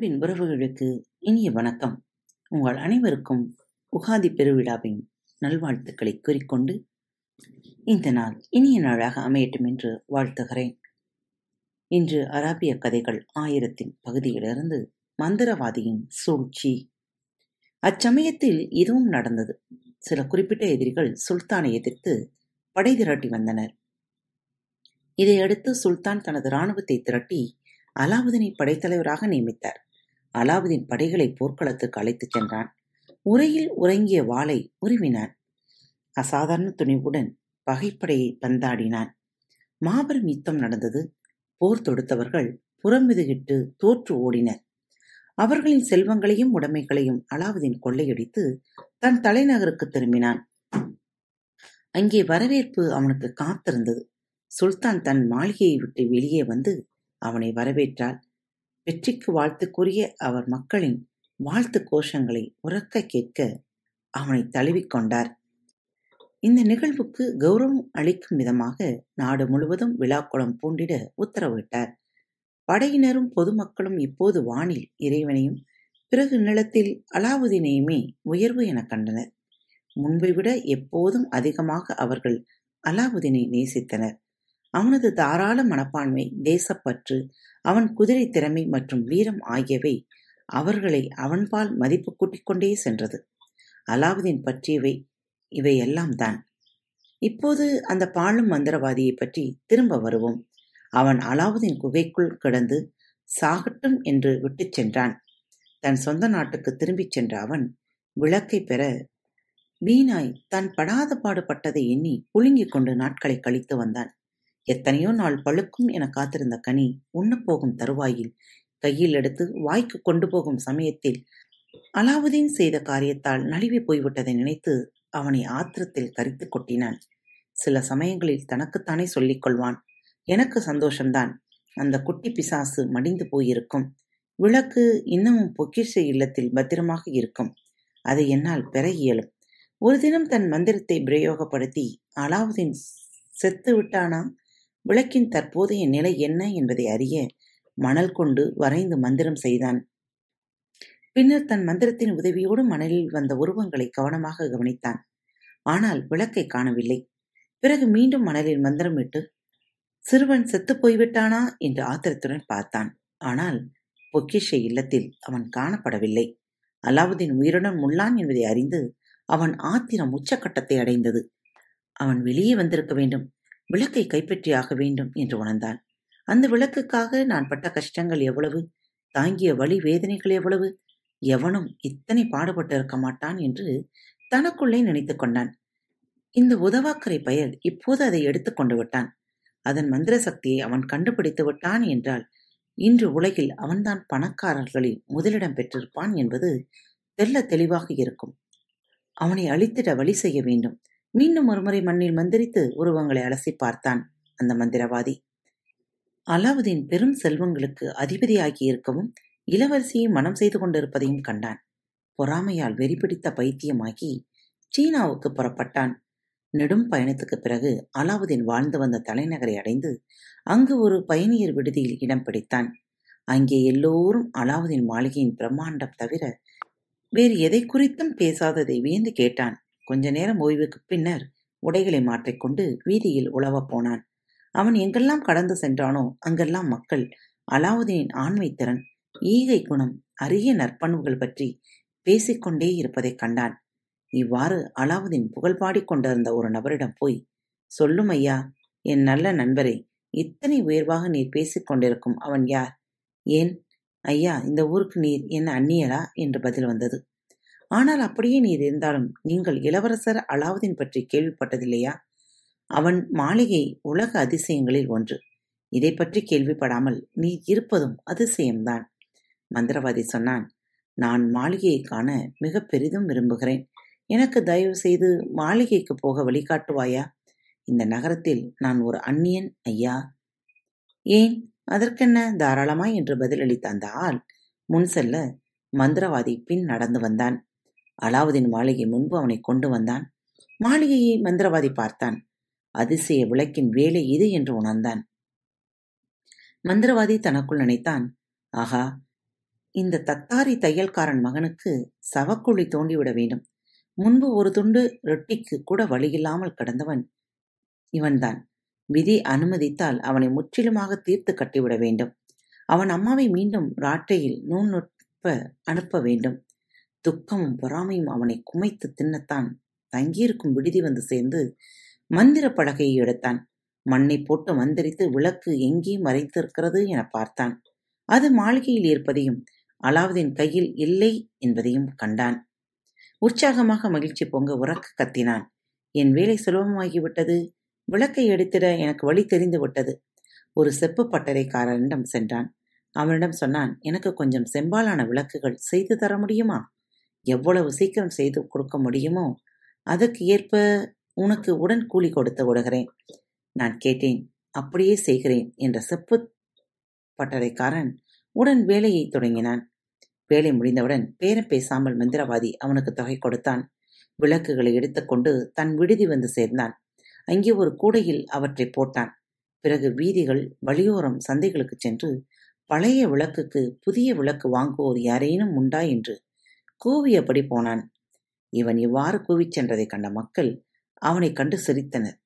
அன்பின் உறவுகளுக்கு இனிய வணக்கம். உங்கள் அனைவருக்கும் உகாதி பெருவிழாவின் நல்வாழ்த்துக்களை கூறிக்கொண்டு இந்த நாள் இனிய நாளாக அமையட்டும் என்று வாழ்த்துகிறேன். இன்று அராபிய கதைகள் ஆயிரத்தின் பகுதியிலிருந்து மந்திரவாதியின் சூழ்ச்சி. அச்சமயத்தில் இதுவும் நடந்தது. சில குறிப்பிட்ட எதிரிகள் சுல்தானை எதிர்த்து படை திரட்டி வந்தனர். இதையடுத்து சுல்தான் தனது இராணுவத்தை திரட்டி அலாவுதீனை படைத்தலைவராக நியமித்தார். அலாவுதீன் படைகளை போர்க்களத்துக்கு அழைத்துச் சென்றான். உரையில் உறங்கிய வாளை உருவினான். அசாதாரண துணிவுடன் பகைப்படையை பந்தாடினான். மாபெரும் யுத்தம் நடந்தது. போர் தொடுத்தவர்கள் புறமிதுகிட்டு தோற்று ஓடினர். அவர்களின் செல்வங்களையும் உடைமைகளையும் அலாவுதீன் கொள்ளையடித்து தன் தலைநகருக்கு திரும்பினான். அங்கே வரவேற்பு அவனுக்கு காத்திருந்தது. சுல்தான் தன் மாளிகையை விட்டு வெளியே வந்து அவனை வரவேற்றாள். வெற்றிக்கு வாழ்த்துக்குரிய அவர் மக்களின் வாழ்த்து கோஷங்களை உரக்க கேட்க அவனை தழுவிக்கொண்டார். இந்த நிகழ்வுக்கு கௌரவம் அளிக்கும் விதமாக நாடு முழுவதும் விழாக்குளம் பூண்டிட உத்தரவிட்டார். படையினரும் பொதுமக்களும் இப்போது வானில் இறைவனையும் பிறகு நிலத்தில் அலாவுதீனையுமே உயர்வு என கண்டனர். முன்பை விட எப்போதும் அதிகமாக அவர்கள் அலாவுதீனை நேசித்தனர். அவனது தாராள மனப்பான்மை தேசப்பற்று அவன் குதிரை திறமை மற்றும் வீரம் ஆகியவை அவர்களை அவன்பால் மதிப்பு கூட்டிக் கொண்டே சென்றது. அலாவுதீன் பற்றியவை இவையெல்லாம் தான். இப்போது அந்த பாழும் மந்திரவாதியை பற்றி திரும்ப வருவோம். அவன் அலாவுதீன் குகைக்குள் கிடந்து சாகட்டும் என்று விட்டுச் சென்றான். தன் சொந்த நாட்டுக்கு திரும்பிச் சென்ற அவன் விளக்கை பெற வீணாய் தான் படாத பாடுபட்டதை எண்ணி புழுங்கிக் கொண்டு நாட்களை கழித்து வந்தான். எத்தனையோ நாள் பழுக்கும் என காத்திருந்த கனி உண்ணப்போகும் தருவாயில் கையில் எடுத்து வாய்க்கு கொண்டு போகும் சமயத்தில் அலாவுதீன் செய்த காரியத்தால் நழுவி போய்விட்டதை நினைத்து அவனை ஆத்திரத்தில் கரித்து கொட்டினான். சில சமயங்களில் தனக்குத்தானே சொல்லிக் கொள்வான். எனக்கு சந்தோஷம்தான். அந்த குட்டி பிசாசு மடிந்து போயிருக்கும். விளக்கு இன்னமும் பொக்கிஷ இல்லத்தில் பத்திரமாக இருக்கும். அதை என்னால் பெற இயலும். ஒரு தினம் தன் மந்திரத்தை பிரயோகப்படுத்தி அலாவுதீன் செத்து விட்டானா? விளக்கின் தற்போதைய நிலை என்ன என்பதை அறிய மணல் கொண்டு வரைந்து மந்திரம் செய்தான். பின்னர் தன் மந்திரத்தின் உதவியோடு மணலில் வந்த உருவங்களை கவனமாக கவனித்தான். ஆனால் விளக்கை காணவில்லை. பிறகு மீண்டும் மணலில் மந்திரமிட்டு சிறுவன் செத்துப் போய்விட்டானா? என்று ஆத்திரத்துடன் பார்த்தான். ஆனால் பொக்கிஷ இல்லத்தில் அவன் காணப்படவில்லை. அலாவுதீன் உயிருடன் உள்ளான் என்பதை அறிந்து அவன் ஆத்திரம் உச்சக்கட்டத்தை அடைந்தது. அவன் வெளியே வந்திருக்க வேண்டும். விளக்கை கைப்பற்றியாக வேண்டும் என்று உணர்ந்தான் அந்த விளக்குக்காக நான் பட்ட கஷ்டங்கள் எவ்வளவு? தாங்கிய வழி வேதனைகள் எவ்வளவு? எவனும் இத்தனை பாடுபட்டு இருக்க மாட்டான் என்று தனக்குள்ளே நினைத்து கொண்டான். இந்த உதவாக்கரை பயல் இப்போது அதை எடுத்துக் கொண்டு விட்டான். அதன் மந்திர சக்தியை அவன் கண்டுபிடித்து விட்டான் என்றால் இன்று உலகில் அவன்தான் பணக்காரர்களில் முதலிடம் பெற்றிருப்பான் என்பது தெல்ல தெளிவாக இருக்கும். அவனை அழித்திட வழி செய்ய வேண்டும். மீண்டும் ஒருமுறை மண்ணில் மந்திரித்து உருவங்களை அலசி பார்த்தான் அந்த மந்திரவாதி. அலாவுதீன் பெரும் செல்வங்களுக்கு அதிபதியாகி இருக்கவும் இளவரசியை மனம் செய்து கொண்டிருப்பதையும் கண்டான். பொறாமையால் வெறிபிடித்த பைத்தியமாகி சீனாவுக்கு புறப்பட்டான். நெடும் பயணத்துக்கு பிறகு அலாவுதீன் வாழ்ந்து வந்த தலைநகரை அடைந்து அங்கு ஒரு பயணியர் விடுதியில் இடம் பிடித்தான். அங்கே எல்லோரும் அலாவுதீன் மாளிகையின் பிரம்மாண்டம் தவிர வேறு எதை குறித்தும் பேசாததை வியந்து கேட்டான். கொஞ்ச நேரம் ஓய்வுக்குப் பின்னர் உடைகளை மாற்றிக்கொண்டு வீதியில் உழவப் போனான். அவன் எங்கெல்லாம் கடந்து சென்றானோ அங்கெல்லாம் மக்கள் அலாவுதீனின் ஆண்மை திறன் ஈகை குணம் அரிய நற்பண்புகள் பற்றி பேசிக்கொண்டே இருப்பதைக் கண்டான். இவ்வாறு அலாவுதீன் புகழ் பாடிக்கொண்டிருந்த ஒரு நபரிடம் போய் சொல்லும் ஐயா என் நல்ல நண்பரே இத்தனை உயர்வாக நீர் பேசிக் கொண்டிருக்கும் அவன் யார்? ஏன்? ஐயா இந்த ஊருக்கு நீர் என்ன அந்நியரா? என்று பதில் வந்தது. ஆனால் அப்படியே நீ இருந்தாலும் நீங்கள் இளவரசர் அலாவுதீன் பற்றி கேள்விப்பட்டதில்லையா? அவன் மாளிகை உலக அதிசயங்களில் ஒன்று. இதை பற்றி கேள்விப்படாமல் நீ இருப்பதும் அதிசயம்தான். மந்திரவாதி சொன்னான் நான் மாளிகையை காண மிக பெரிதும் விரும்புகிறேன். எனக்கு தயவு செய்து மாளிகைக்கு போக வழிகாட்டுவாயா? இந்த நகரத்தில் நான் ஒரு அந்நியன் ஐயா. ஏன்? அதற்கென்ன? தாராளமாய் என்று பதிலளித்த அந்த ஆள் முன் செல்ல மந்திரவாதி பின் நடந்து வந்தான். அலாவுதீன் மாளிகை முன்பு அவனை கொண்டு வந்தான். மாளிகையை மந்திரவாதி பார்த்தான். அதிசய விளக்கின் வேலை இது என்று உணர்ந்தான். மந்திரவாதி தனக்குள் நினைத்தான். ஆகா இந்த தத்தாரி தையல்காரன் மகனுக்கு சவக்குழி தோண்டிவிட வேண்டும். முன்பு ஒரு துண்டு ரொட்டிக்கு கூட வழியில்லாமல் கிடந்தவன் இவன்தான். விதி அனுமதித்தால் அவனை முற்றிலுமாக தீர்த்து கட்டிவிட வேண்டும். அவன் அம்மாவை மீண்டும் ராட்டையில் நூல் நுட்ப அனுப்ப வேண்டும். துக்கமும் பொறாமையும் அவனை குமைத்து தின்னத்தான். தங்கியிருக்கும் விடுதி வந்து சேர்ந்து மந்திர பலகையை எடுத்தான். மண்ணை போட்டு மந்திரித்து விளக்கு எங்கே மறைத்திருக்கிறது என பார்த்தான். அது மாளிகையில் இருப்பதையும் அலாவுதீன் கையில் இல்லை என்பதையும் கண்டான். உற்சாகமாக மகிழ்ச்சி பொங்க உறக்க கத்தினான். என் வேலை சுலபமாகிவிட்டது. விளக்கை எடுத்திட எனக்கு வழி தெரிந்து விட்டது ஒரு செப்பு பட்டறைக்காரனிடம் சென்றான். அவனிடம் சொன்னான் எனக்கு கொஞ்சம் செம்பாலான விளக்குகள் செய்து தர முடியுமா? எவ்வளவு சீக்கிரம் செய்து கொடுக்க முடியுமோ அதற்கு ஏற்ப உனக்கு உடன் கூலி கொடுத்து விடுகிறேன். நான் கேட்டேன் அப்படியே செய்கிறேன் என்ற செப்பு பட்டறைக்காரன் உடன் வேலையை தொடங்கினான். வேலை முடிந்தவுடன் பேரம் பேசாமல் மந்திரவாதி அவனுக்கு தொகை கொடுத்தான். விளக்குகளை எடுத்துக்கொண்டு தன் விடுதி வந்து சேர்ந்தான். அங்கே ஒரு கூடையில் அவற்றை போட்டான். பிறகு வீதிகள் வழியோரம் சந்தைகளுக்கு சென்று பழைய விளக்குக்கு புதிய விளக்கு வாங்குவோர் யாரேனும் உண்டா என்று கூவியபடி போனான்? இவன் இவ்வாறு கூவிச் சென்றதைக் கண்ட மக்கள் அவனைக் கண்டு சிரித்தனர்.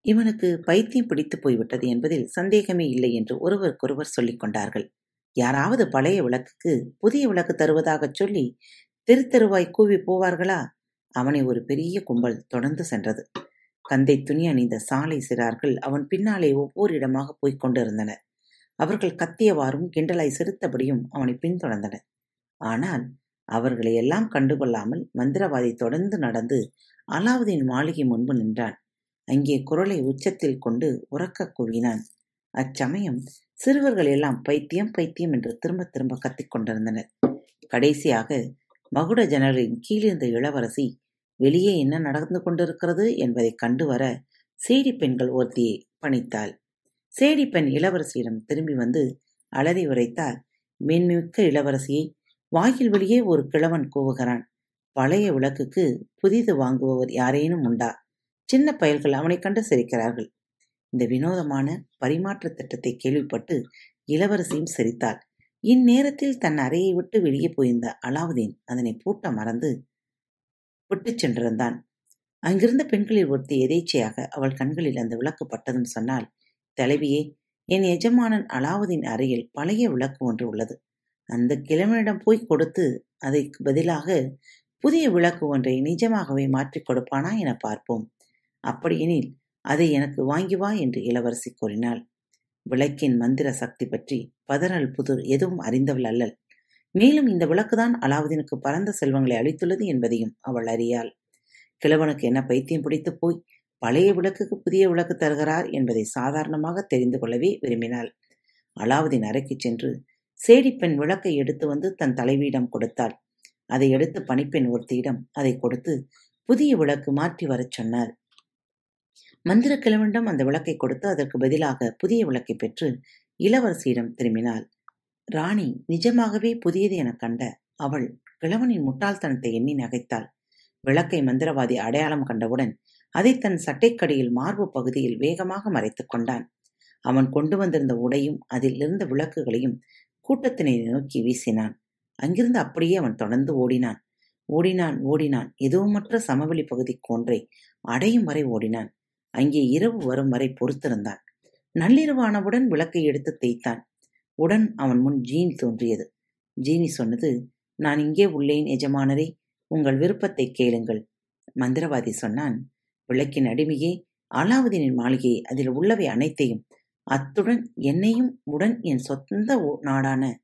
இவனுக்கு பைத்தியம் பிடித்து போய்விட்டது என்பதில் சந்தேகமே இல்லை என்று ஒருவருக்கொருவர் சொல்லிக் கொண்டார்கள். யாராவது பழைய விளக்குக்கு புதிய விளக்கு தருவதாகச் சொல்லி தெரு தெருவாய் கூவி போவார்களா? அவனை ஒரு பெரிய கும்பல் தொடர்ந்து சென்றது. கந்தை துணி அணிந்த சாலை சிறார்கள் அவன் பின்னாலே ஒவ்வொரு இடமாக போய்க் கொண்டிருந்தனர். அவர்கள் கத்தியவாறும் கிண்டலாய் சிரித்தபடியும் அவனை பின்தொடர்ந்தனர். ஆனால் அவர்களை எல்லாம் கண்டுகொள்ளாமல் மந்திரவாதி தொடர்ந்து நடந்து அலாவுதீன் மாளிகை முன்பு நின்றான். அங்கே குரலை உச்சத்தில் கொண்டு உறக்க கூவினான். அச்சமயம் சிறுவர்கள் எல்லாம் பைத்தியம் பைத்தியம் என்று திரும்ப திரும்ப கத்திக் கொண்டிருந்தனர். கடைசியாக மகுட ஜனலின் கீழிருந்த இளவரசி வெளியே என்ன நடந்து கொண்டிருக்கிறது என்பதை கண்டு வர சேடி பெண்கள் ஒருத்தியை பணித்தாள். சேடி பெண் இளவரசியிடம் திரும்பி வந்து அலறி உரைத்தால் மின்மிக்க இளவரசியை வாயில் வெளியே ஒரு கிழவன் கூவுகிறான். பழைய விளக்குக்கு புதிது வாங்குபவர் யாரேனும் உண்டா? சின்ன பயல்கள் அவனை கண்டு சிரிக்கிறார்கள். இந்த வினோதமான பரிமாற்ற திட்டத்தை கேள்விப்பட்டு இளவரசியும் சிரித்தாள். இந்நேரத்தில் தன் அறையை விட்டு வெளியே போயிருந்த அலாவுதீன் அதனை பூட்ட மறந்து விட்டுச் சென்றிருந்தான். அங்கிருந்த பெண்களில் ஒருத்தி எதேச்சையாக அவள் கண்களில் அந்த விளக்கு பட்டதும் சொன்னால் தலைவியே என் எஜமானன் அலாவுதீன் அறையில் பழைய விளக்கு ஒன்று உள்ளது. அந்த கிழவனிடம் போய் கொடுத்து அதற்கு பதிலாக புதிய விளக்கு ஒன்றை நிஜமாகவே மாற்றிக் கொடுப்பானா என பார்ப்போம். அப்படியெனில் அதை எனக்கு வாங்கி வா என்று இளவரசி கூறினாள். விளக்கின் மந்திர சக்தி பற்றி பதறல் புதுர் எதுவும் அறிந்தவள் அல்லல் மேலும் இந்த விளக்குதான் அலாவுதீனுக்கு பரந்த செல்வங்களை அளித்துள்ளது என்பதையும் அவள் அறியாள். கிழவனுக்கு என்ன பைத்தியம் பிடித்து போய் பழைய விளக்குக்கு புதிய விளக்கு தருகிறார் என்பதை சாதாரணமாக தெரிந்து கொள்ளவே விரும்பினாள். அலாவுதீன் அறைக்கு சென்று சேடிப்பெண் விளக்கை எடுத்து வந்து தன் தலைவியிடம் கொடுத்தாள். அதை எடுத்து பணிப்பெண் ஒருத்தியிடம் அதை கொடுத்து புதிய விளக்கு மாற்றி வரச் சொன்னார். மந்திர கிழவனிடம் அந்த விளக்கை கொடுத்து அதற்கு பதிலாக புதிய விளக்கை பெற்று இளவரசியிடம் திரும்பினாள். ராணி நிஜமாகவே புதியது எனக் கண்ட அவள் கிழவனின் முட்டாள்தனத்தை எண்ணி நகைத்தாள். விளக்கை மந்திரவாதி அடையாளம் கண்டவுடன் அதை தன் சட்டைக்கடியில் மார்பு பகுதியில் வேகமாக மறைத்துக் கொண்டான். அவன் கொண்டு வந்திருந்த உடையும் அதில் இருந்த விளக்குகளையும் கூட்டத்தினை நோக்கி வீசினான். அங்கிருந்து அப்படியே அவன் தொடர்ந்து ஓடினான். ஓடினான் ஓடினான். எதுவுமற்ற சமவெளி பகுதிக்கு ஒன்றை அடையும் வரை ஓடினான். அங்கே இரவு வரும் வரை பொறுத்திருந்தான். நள்ளிரவானவுடன் விளக்கை எடுத்து தேய்த்தான். உடன் அவன் முன் ஜீன் தோன்றியது. ஜீனி சொன்னது நான் இங்கே உள்ளேன் எஜமானரே. உங்கள் விருப்பத்தை கேளுங்கள். மந்திரவாதி சொன்னான் விளக்கின் அடிமையே அலாவுதீனின் மாளிகையை அதில் உள்ளவை அனைத்தையும் அத்துடன் என்னையும் உடன் என் சொந்த நாடான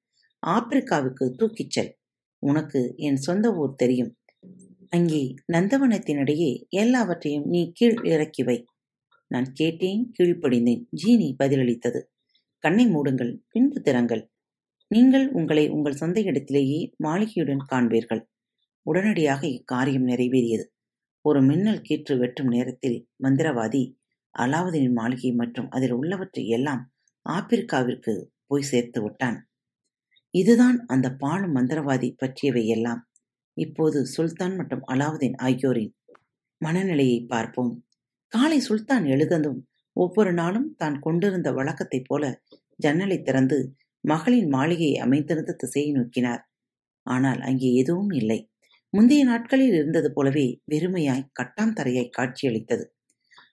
ஆப்பிரிக்காவுக்கு தூக்கிச் செல். உனக்கு என் சொந்த ஊர் தெரியும். அங்கே நந்தவனத்தினிடையே எல்லாவற்றையும் நீ கீழ் இறக்கி வை. நான் கேட்டேன் கீழ்ப்படிந்தேன். ஜீனி பதிலளித்தது. கண்ணை மூடுங்கள் பின்பு திறங்கள். நீங்கள் உங்களை உங்கள் சொந்த இடத்திலேயே மாளிகையுடன் காண்பீர்கள். உடனடியாக இக்காரியம் நிறைவேறியது. ஒரு மின்னல் கீற்று வெட்டும் நேரத்தில் மந்திரவாதி அலாவுதீனின் மாளிகை மற்றும் அதில் உள்ளவற்றை எல்லாம் ஆப்பிரிக்காவிற்கு போய் சேர்த்து விட்டான். இதுதான் அந்த பாலும் மந்திரவாதி பற்றியவை எல்லாம். இப்போது சுல்தான் மற்றும் அலாவுதீன் ஆகியோரின் மனநிலையை பார்ப்போம். காலை சுல்தான் எழுததும் ஒவ்வொரு நாளும் தான் கொண்டிருந்த வழக்கத்தைப் போல ஜன்னலை திறந்து மகளின் மாளிகையை அமைந்திருந்த திசையை நோக்கினார். ஆனால் அங்கே எதுவும் இல்லை. முந்தைய நாட்களில் இருந்தது போலவே வெறுமையாய் கட்டாம் தரையாய் காட்சியளித்தது.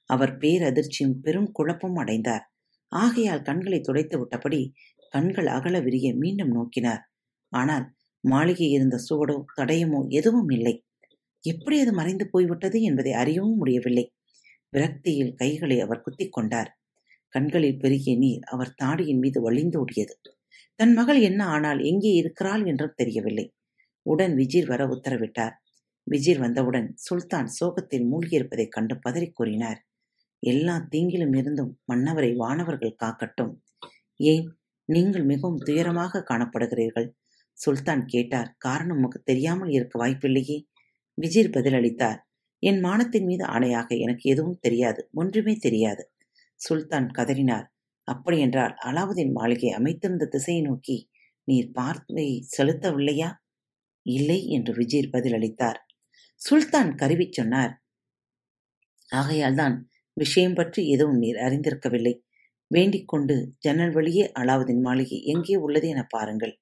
அவர் பேரதிர்ச்சியும் பெரும் குழப்பம் அடைந்தார். ஆகையால் கண்களை துடைத்து விட்டபடி கண்கள் அகல விரிய மீண்டும் நோக்கினார். ஆனால் மாளிகை இருந்த சுவடோ தடயமோ எதுவும் இல்லை. எப்படி அது மறைந்து போய்விட்டது என்பதை அறியவும் முடியவில்லை. விரக்தியில் கைகளை அவர் குத்திக் கொண்டார். கண்களில் பெருகிய நீர் அவர் தாடியின் மீது வழிந்து ஓடியது. தன் மகள் என்ன ஆனால் எங்கே இருக்கிறாள் என்றும் தெரியவில்லை. உடன் விஜீர் வர உத்தரவிட்டார். விஜீர் வந்தவுடன் சுல்தான் சோகத்தில் மூழ்கியிருப்பதைக் கண்டு பதறிக் கூறினார். எல்லா தீங்கிலும் இருந்தும் மன்னவரை வானவர்கள் காக்கட்டும். ஏன்? நீங்கள் மிகவும் துயரமாக காணப்படுகிறீர்கள். சுல்தான் கேட்டார் காரணம் உமக்கு தெரியாமல் இருக்க வாய்ப்பில்லையே. விஜீர் பதிலளித்தார் என் மானத்தின் மீது ஆணையாக எனக்கு எதுவும் தெரியாது ஒன்றுமே தெரியாது. சுல்தான் கதறினார் அப்படியென்றால் அலாவுதீன் மாளிகை அமைத்திருந்த திசையை நோக்கி நீர் பார்வை செலுத்தவில்லையா? இல்லை என்று விஜீர் பதிலளித்தார். சுல்தான் கருவி சொன்னார் ஆகையால்தான் விஷயம் பற்றி எதுவும் நீர் அறிந்திருக்கவில்லை. வேண்டிக் கொண்டு ஜன்னல் வழியே அலாவுதீன் மாளிகை எங்கே உள்ளது என பாருங்கள்.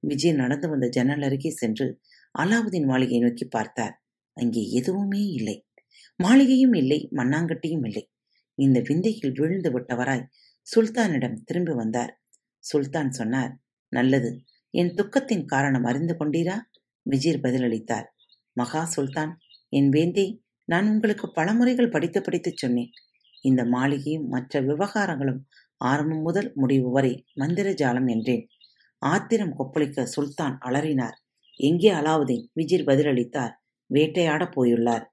விஜய் நடந்து வந்த ஜன்னல் அருகே சென்று அலாவுதீன் மாளிகையை நோக்கி பார்த்தார். அங்கே எதுவுமே இல்லை. மாளிகையும் இல்லை மண்ணாங்கட்டியும் இல்லை. இந்த விந்தையில் விழுந்து விட்டவராய் சுல்தானிடம் திரும்பி வந்தார். சுல்தான் சொன்னார் நல்லது. என் துக்கத்தின் காரணம் அறிந்து கொண்டீரா? விஜீர் பதிலளித்தார் மகா சுல்தான் என் வேந்தே நான் உங்களுக்கு பல முறைகள் படித்து படித்து சொன்னேன். இந்த மாளிகையும் மற்ற விவகாரங்களும் ஆரம்பம் முதல் முடிவு வரை மந்திர ஜாலம் என்றேன். ஆத்திரம் கொப்பளிக்க சுல்தான் அலறினார். எங்கே அலாவுதீன்? விஜிர் பதிலளித்தார். வேட்டையாட போயுள்ளார்.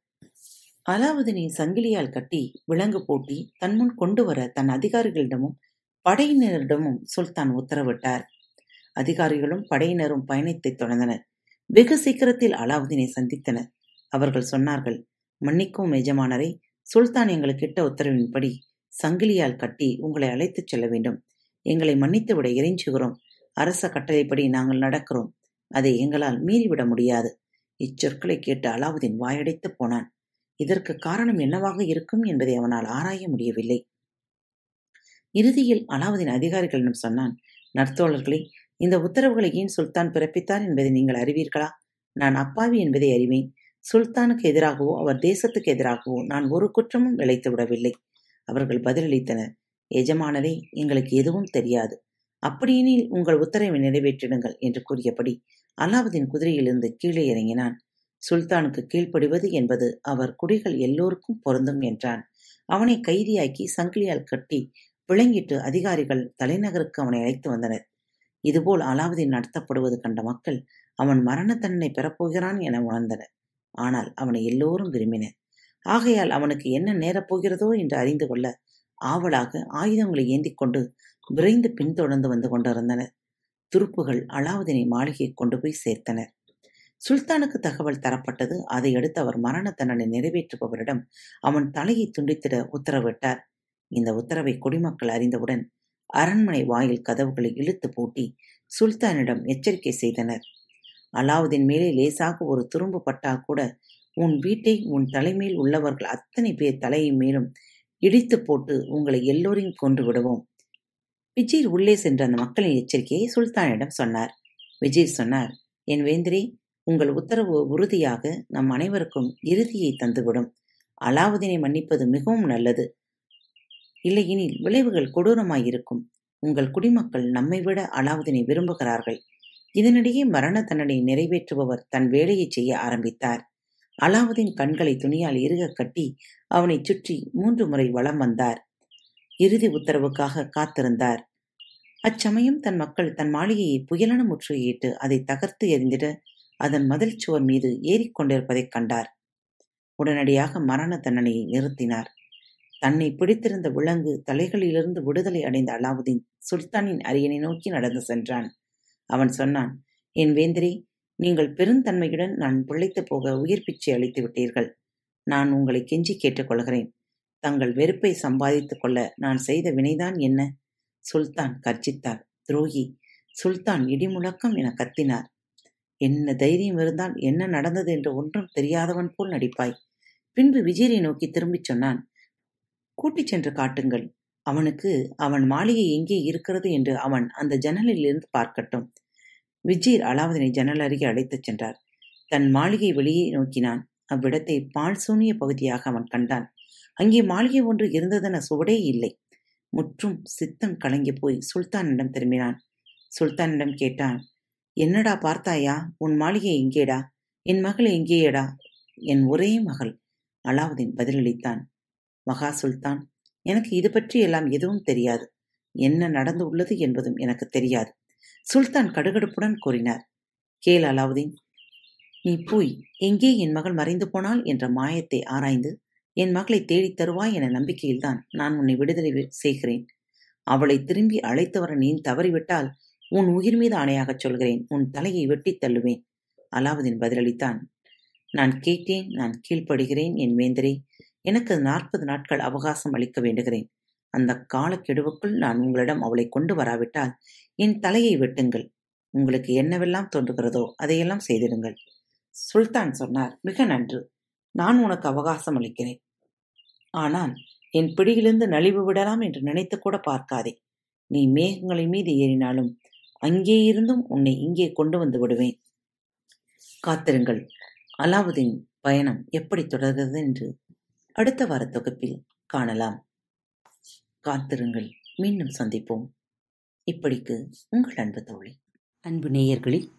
அலாவுதீனை சங்கிலியால் கட்டி விலங்கு போட்டி தன்முன் கொண்டு வர தன் அதிகாரிகளிடமும் படையினரிடமும் சுல்தான் உத்தரவிட்டார். அதிகாரிகளும் படையினரும் பயணத்தை தொடர்ந்தனர். வெகு சீக்கிரத்தில் அலாவுதீனை சந்தித்தனர். அவர்கள் சொன்னார்கள் மன்னிக்கும் எஜமானரை சுல்தான் எங்களுக்கு இட்ட உத்தரவின்படி சங்கிலியால் கட்டி உங்களை அழைத்துச் செல்ல வேண்டும். எங்களை மன்னித்துவிட இறைஞ்சுகிறோம். அரச கட்டளைப்படி நாங்கள் நடக்கிறோம். அதை எங்களால் மீறிவிட முடியாது. இச்சொற்களை கேட்டு அலாவுதீன் வாயடைத்து போனான். இதற்கு காரணம் என்னவாக இருக்கும் என்பதை அவனால் ஆராய முடியவில்லை. இறுதியில் அலாவுதீன் அதிகாரிகளிடம் சொன்னான் நற்தோழர்களே இந்த உத்தரவுகளை ஏன் சுல்தான் பிறப்பித்தார் என்பதை நீங்கள் அறிவீர்களா? நான் அப்பாவி என்பதை அறிவேன். சுல்தானுக்கு எதிராகவோ அவர் தேசத்துக்கு எதிராகவோ நான் ஒரு குற்றமும் விளைத்து விடவில்லை. அவர்கள் பதிலளித்தனர் எஜமானரே எங்களுக்கு எதுவும் தெரியாது. அப்படியெனில் உங்கள் உத்தரவை நிறைவேற்றிடுங்கள் என்று கூறியபடி அலாவுதீன் குதிரையிலிருந்து கீழே இறங்கினான். சுல்தானுக்கு கீழ்ப்படிவது என்பது அவர் குடிகள் எல்லோருக்கும் பொருந்தும் என்றான். அவனை கைதியாக்கி சங்கிலியால் கட்டி விளங்கிட்டு அதிகாரிகள் தலைநகருக்கு அவனை அழைத்து வந்தனர். இதுபோல் அலாவுதீன் நடத்தப்படுவது கண்ட மக்கள் அவன் மரண தண்டனை பெறப்போகிறான் என உணர்ந்தனர். ஆனால் அவனை எல்லோரும் விரும்பினர். ஆகையால் அவனுக்கு என்ன நேரப்போகிறதோ என்று அறிந்து கொள்ள ஆவலாக ஆயுதங்களை ஏந்திக் கொண்டு விரைந்து பின்தொடர்ந்து வந்து கொண்டிருந்தனர். துருப்புகள் அலாவுதீனை மாளிகை கொண்டு போய் சேர்த்தனர். சுல்தானுக்கு தகவல் தரப்பட்டது. அதையடுத்து அவர் மரண தண்டனை நிறைவேற்றுபவரிடம் அவன் தலையை துண்டித்திட உத்தரவிட்டார். இந்த உத்தரவை குடிமக்கள் அறிந்தவுடன் அரண்மனை வாயில் கதவுகளை இழுத்து பூட்டி சுல்தானிடம் எச்சரிக்கை செய்தனர். அலாவுதீன் மேலே லேசாக ஒரு துரும்பு பட்டால் கூட உன் வீட்டை உன் தலைமையில் உள்ளவர்கள் அத்தனை பேர் தலையை மேலும் இடித்து போட்டு உங்களை எல்லோரையும் கொன்று விடுவோம். விஜய் உள்ளே சென்ற அந்த மக்களின் எச்சரிக்கையை சுல்தானிடம் சொன்னார். விஜய் சொன்னார் என் வேந்திரி உங்கள் உத்தரவு உறுதியாக நம் அனைவருக்கும் இறுதியை தந்துவிடும். அலாவுதீனை மன்னிப்பது மிகவும் நல்லது. இல்லையெனில் விளைவுகள் கொடூரமாயிருக்கும். உங்கள் குடிமக்கள் நம்மை விட அலாவுதீனை விரும்புகிறார்கள். இதனிடையே மரண தண்டனை நிறைவேற்றுபவர் தன் வேலையை செய்ய ஆரம்பித்தார். அலாவுதீன் கண்களை துணியால் இறுக கட்டி அவனைச் சுற்றி மூன்று முறை வலம் வந்தார். இறுதி உத்தரவுக்காக காத்திருந்தார். அச்சமயம் தன் மக்கள் தன் மாளிகையை புயலென முற்றுகையிட்டு அதை தகர்த்து எறிந்திட அதன் மதில் சுவர் மீது ஏறிக்கொண்டிருப்பதைக் கண்டார். உடனடியாக மரண தண்டனையை நிறுத்தினார். தன்னை பிடித்திருந்த விலங்கு தலைகளிலிருந்து விடுதலை அடைந்த அலாவுதீன் சுல்தானின் அரியணை நோக்கி நடந்து சென்றான். அவன் சொன்னான் என் வேந்திரி நீங்கள் பெருந்தன்மையுடன் நான் பிழைத்து போக உயிர் பிச்சை அளித்து விட்டீர்கள். நான் உங்களை கெஞ்சி கேட்டுக்கொள்கிறேன். தங்கள் வெறுப்பை சம்பாதித்துக் கொள்ள நான் செய்த வினைதான் என்ன? சுல்தான் கர்ஜித்தார் துரோகி சுல்தான் இடிமுழக்கம் என கத்தினார். என்ன தைரியம் இருந்தால் என்ன நடந்தது என்று ஒன்றும் தெரியாதவன் போல் நடிப்பாய். பின்பு விஜயரை நோக்கி திரும்பிச் சொன்னான் கூட்டிச் சென்று காட்டுங்கள். அவனுக்கு அவன் மாளிகை எங்கே இருக்கிறது என்று அவன் அந்த ஜன்னலில் இருந்து பார்க்கட்டும். விஜீர் அலாவுதனை ஜன்னல் அருகே அழைத்துச் சென்றார். தன் மாளிகை வெளியே நோக்கினான். அவ்விடத்தை பால் சூனிய பகுதியாக அவன் கண்டான். அங்கே மாளிகை ஒன்று இருந்ததென சுவடே இல்லை. முற்றும் சித்தம் கலங்கி போய் சுல்தானிடம் திரும்பினான். சுல்தானிடம் கேட்டான் என்னடா பார்த்தாயா? உன் மாளிகை எங்கேடா? என் மகள் எங்கேயடா? என் ஒரே மகள் அலாவுதீன் பதிலளித்தான். மகா சுல்தான் எனக்கு இது பற்றி எல்லாம் எதுவும் தெரியாது. என்ன நடந்து உள்ளது என்பதும் எனக்கு தெரியாது. சுல்தான் கடுகடுப்புடன் கூறினார். கேள் அலாவுதீன் நீ போய் எங்கே என் மகள் மறைந்து போனாள் என்ற மாயத்தை ஆராய்ந்து என் மகளை தேடித் தருவாய் என நம்பிக்கையில்தான் நான் உன்னை விடுதலை செய்கிறேன். அவளை திரும்பி அழைத்து வர நீ தவறிவிட்டால் உன் உயிர் மீது ஆணையாகச் சொல்கிறேன். உன் தலையை வெட்டித் தள்ளுவேன். அலாவுதீன் பதிலளித்தான். நான் கேட்டேன் நான் கீழ்ப்படுகிறேன் என் வேந்தரே. எனக்கு நாற்பது நாட்கள் அவகாசம் அளிக்க வேண்டுகிறேன். அந்த காலக்கெடுவுக்குள் நான் உங்களிடம் அவளை கொண்டு வராவிட்டால் என் தலையை வெட்டுங்கள். உங்களுக்கு என்னவெல்லாம் தோன்றுகிறதோ அதையெல்லாம் செய்திடுங்கள். சுல்தான் சொன்னார் மிக நன்று. நான் உனக்கு அவகாசம் அளிக்கிறேன். ஆனால் என் பிடியிலிருந்து நலிவு விடலாம் என்று நினைத்து கூட பார்க்காதே. நீ மேகங்களின் மீது ஏறினாலும் அங்கே இருந்தும் உன்னை இங்கே கொண்டு வந்து விடுவேன். காத்திருங்கள். அலாவுதீன் பயணம் எப்படி தொடர்கிறது என்று அடுத்த வார தொகுப்பில் காணலாம். காத்திருங்கள். மீண்டும் சந்திப்போம். இப்படிக்கு உங்கள் அன்பு தோழி. அன்பு நேயர்களில்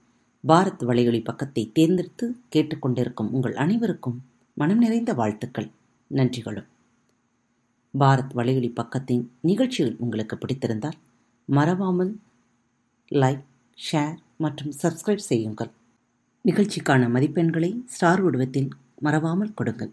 பாரத் வலையொலி பக்கத்தை தேர்ந்தெடுத்து கேட்டுக்கொண்டிருக்கும் உங்கள் அனைவருக்கும் மனம் நிறைந்த வாழ்த்துக்கள். நன்றிகளும். பாரத் வலையொலி பக்கத்தின் நிகழ்ச்சிகள் உங்களுக்கு பிடித்திருந்தால் மறவாமல் லைக் ஷேர் மற்றும் சப்ஸ்கிரைப் செய்யுங்கள். நிகழ்ச்சிக்கான மதிப்பெண்களை ஸ்டார் வடிவத்தில் மறவாமல் கொடுங்கள்.